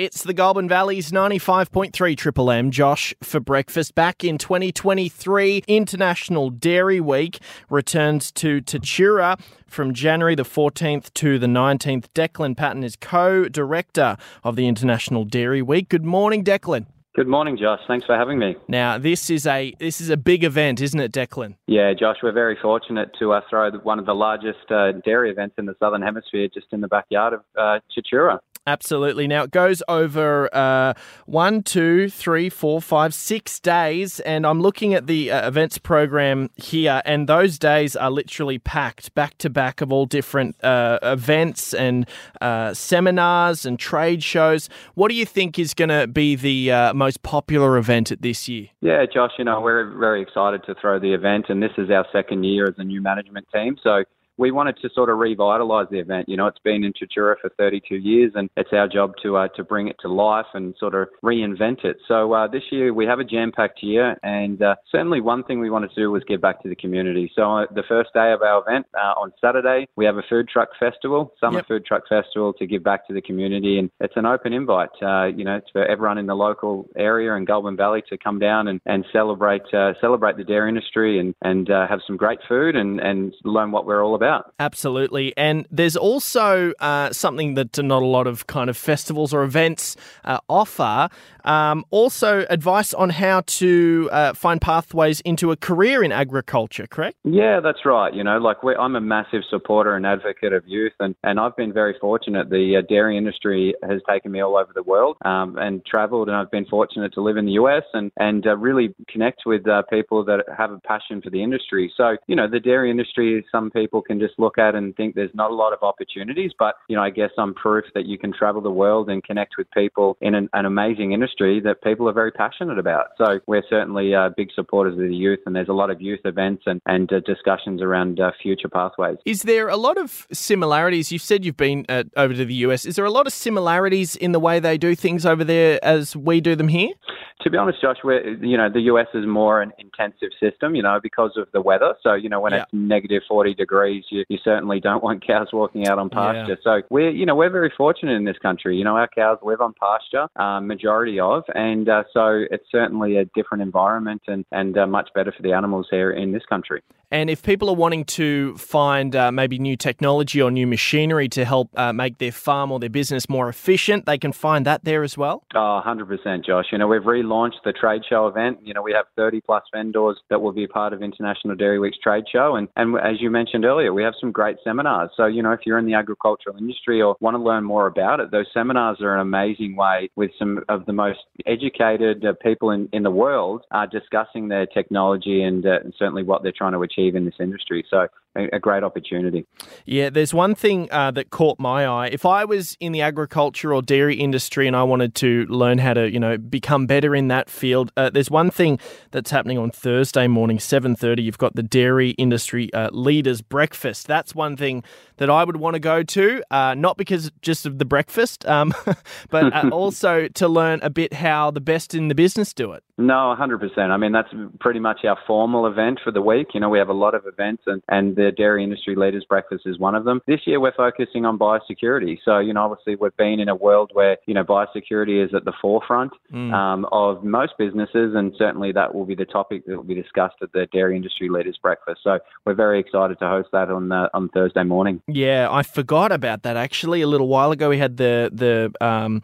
It's the Goulburn Valley's 95.3 Triple M. Josh for breakfast. Back in 2023, International Dairy Week returns to Tatura from January the 14th to the 19th. Declan Patton is co director of the International Dairy Week. Good morning, Declan. Good morning, Josh. Thanks for having me. Now, this is a this is a big event, isn't it, Declan? Yeah, Josh, we're very fortunate to uh, throw one of the largest uh, dairy events in the Southern Hemisphere just in the backyard of uh, Tatura. Absolutely. Now it goes over uh, one, two, three, four, five, six days, and I'm looking at the uh, events program here, and those days are literally packed back to back of all different uh, events and uh, seminars and trade shows. What do you think is going to be the uh, most popular event at this year? Yeah, Josh, you know we're very excited to throw the event, and this is our second year as a new management team, so we wanted to sort of revitalise the event. You know, it's been in Tatura for 32 years, and it's our job to uh, to bring it to life and sort of reinvent it. So uh, this year we have a jam-packed year, and uh, certainly one thing we wanted to do was give back to the community. So uh, the first day of our event uh, on Saturday, we have a food truck festival, summer yep. food truck festival, to give back to the community, and it's an open invite. Uh, you know, it's for everyone in the local area and Goulburn Valley to come down and, and celebrate celebrate the dairy industry and and have some great food and and learn what we're all about about. Absolutely. And there's also uh, something that not a lot of kind of festivals or events uh, offer. Um, also, advice on how to uh, find pathways into a career in agriculture, correct? Yeah, that's right. You know, like I'm a massive supporter and advocate of youth, and, and I've been very fortunate. The uh, dairy industry has taken me all over the world um, and traveled, and I've been fortunate to live in the US and, and uh, really connect with uh, people that have a passion for the industry. So, you know, the dairy industry, some people can just look at and think there's not a lot of opportunities, but, you know, I guess I'm proof that you can travel the world and connect with people in an, an amazing industry that people are very passionate about. So we're certainly uh, big supporters of the youth, and there's a lot of youth events and, and uh, discussions around uh, future pathways. Is there a lot of similarities? You've said you've been uh, over to the US. Is there a lot of similarities in the way they do things over there as we do them here? To be honest, Josh, we're, you know, the US is more an intensive system, you know, because of the weather. So, you know, when yeah. it's negative 40 degrees, you, you certainly don't want cows walking out on pasture. Yeah. So we're, you know, we're very fortunate in this country. You know, our cows live on pasture, um, majority of, and uh, so it's certainly a different environment and, and uh, much better for the animals here in this country. And if people are wanting to find uh, maybe new technology or new machinery to help uh, make their farm or their business more efficient, they can find that there as well? Oh, 100%, Josh. You know, we've relaunched the trade show event. You know, we have 30 plus vendors that will be part of International Dairy Week's trade show. And, and as you mentioned earlier, we have some great seminars. So, you know, if you're in the agricultural industry or want to learn more about it, those seminars are an amazing way with some of the most educated uh, people in, in the world are discussing their technology and, uh, and certainly what they're trying to achieve in this industry. So a, great opportunity. Yeah, there's one thing uh, that caught my eye. If I was in the agriculture or dairy industry and I wanted to learn how to, you know, become better in that field, uh, there's one thing that's happening on Thursday morning, 7:30. You've got the dairy industry uh, leaders breakfast. That's one thing that I would want to go to, uh, not because just of the breakfast, um, but uh, also to learn a bit how the best in the business do it. No, 100%. I mean, that's pretty much our formal event for the week. You know, we have a lot of events, and, and the Dairy Industry Leaders Breakfast is one of them. This year, we're focusing on biosecurity. So, you know, obviously, we've been in a world where, you know, biosecurity is at the forefront mm. um, of most businesses, and certainly that will be the topic that will be discussed at the Dairy Industry Leaders Breakfast. So, we're very excited to host that on uh, on Thursday morning. Yeah, I forgot about that actually. A little while ago, we had the the. Um,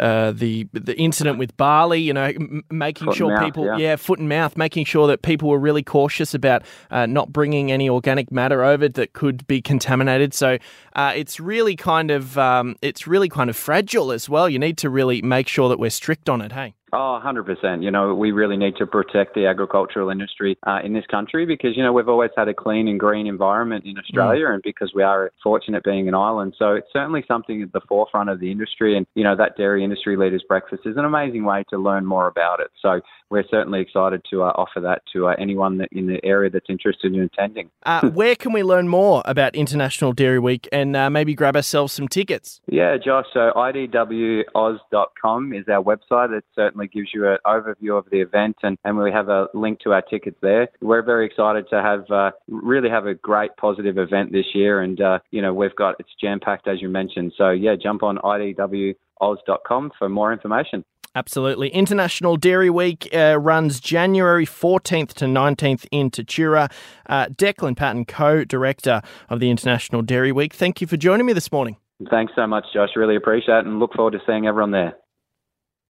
uh, the the incident with Bali, you know, m- making foot sure mouth, people, yeah. yeah. foot and mouth, making sure that people were really cautious about uh, not bringing any organic matter over that could be contaminated. So uh, it's really kind of um, it's really kind of fragile as well. You need to really make sure that we're strict on it. Hey. Oh, 100%. You know, we really need to protect the agricultural industry uh, in this country because, you know, we've always had a clean and green environment in Australia mm. and because we are fortunate being an island. So it's certainly something at the forefront of the industry. And, you know, that Dairy Industry Leaders Breakfast is an amazing way to learn more about it. So we're certainly excited to uh, offer that to uh, anyone that in the area that's interested in attending. Uh, where can we learn more about International Dairy Week and uh, maybe grab ourselves some tickets? Yeah, Josh. So idwoz.com is our website. It's certainly definitely gives you an overview of the event, and, and we have a link to our tickets there. We're very excited to have uh, really have a great positive event this year, and uh, you know we've got it's jam packed as you mentioned. So yeah, jump on idwoz.com for more information. Absolutely. International Dairy Week uh, runs January 14th to 19th in Tatura. Uh, Declan Patton, co director of the International Dairy Week, thank you for joining me this morning. Thanks so much, Josh. Really appreciate it and look forward to seeing everyone there.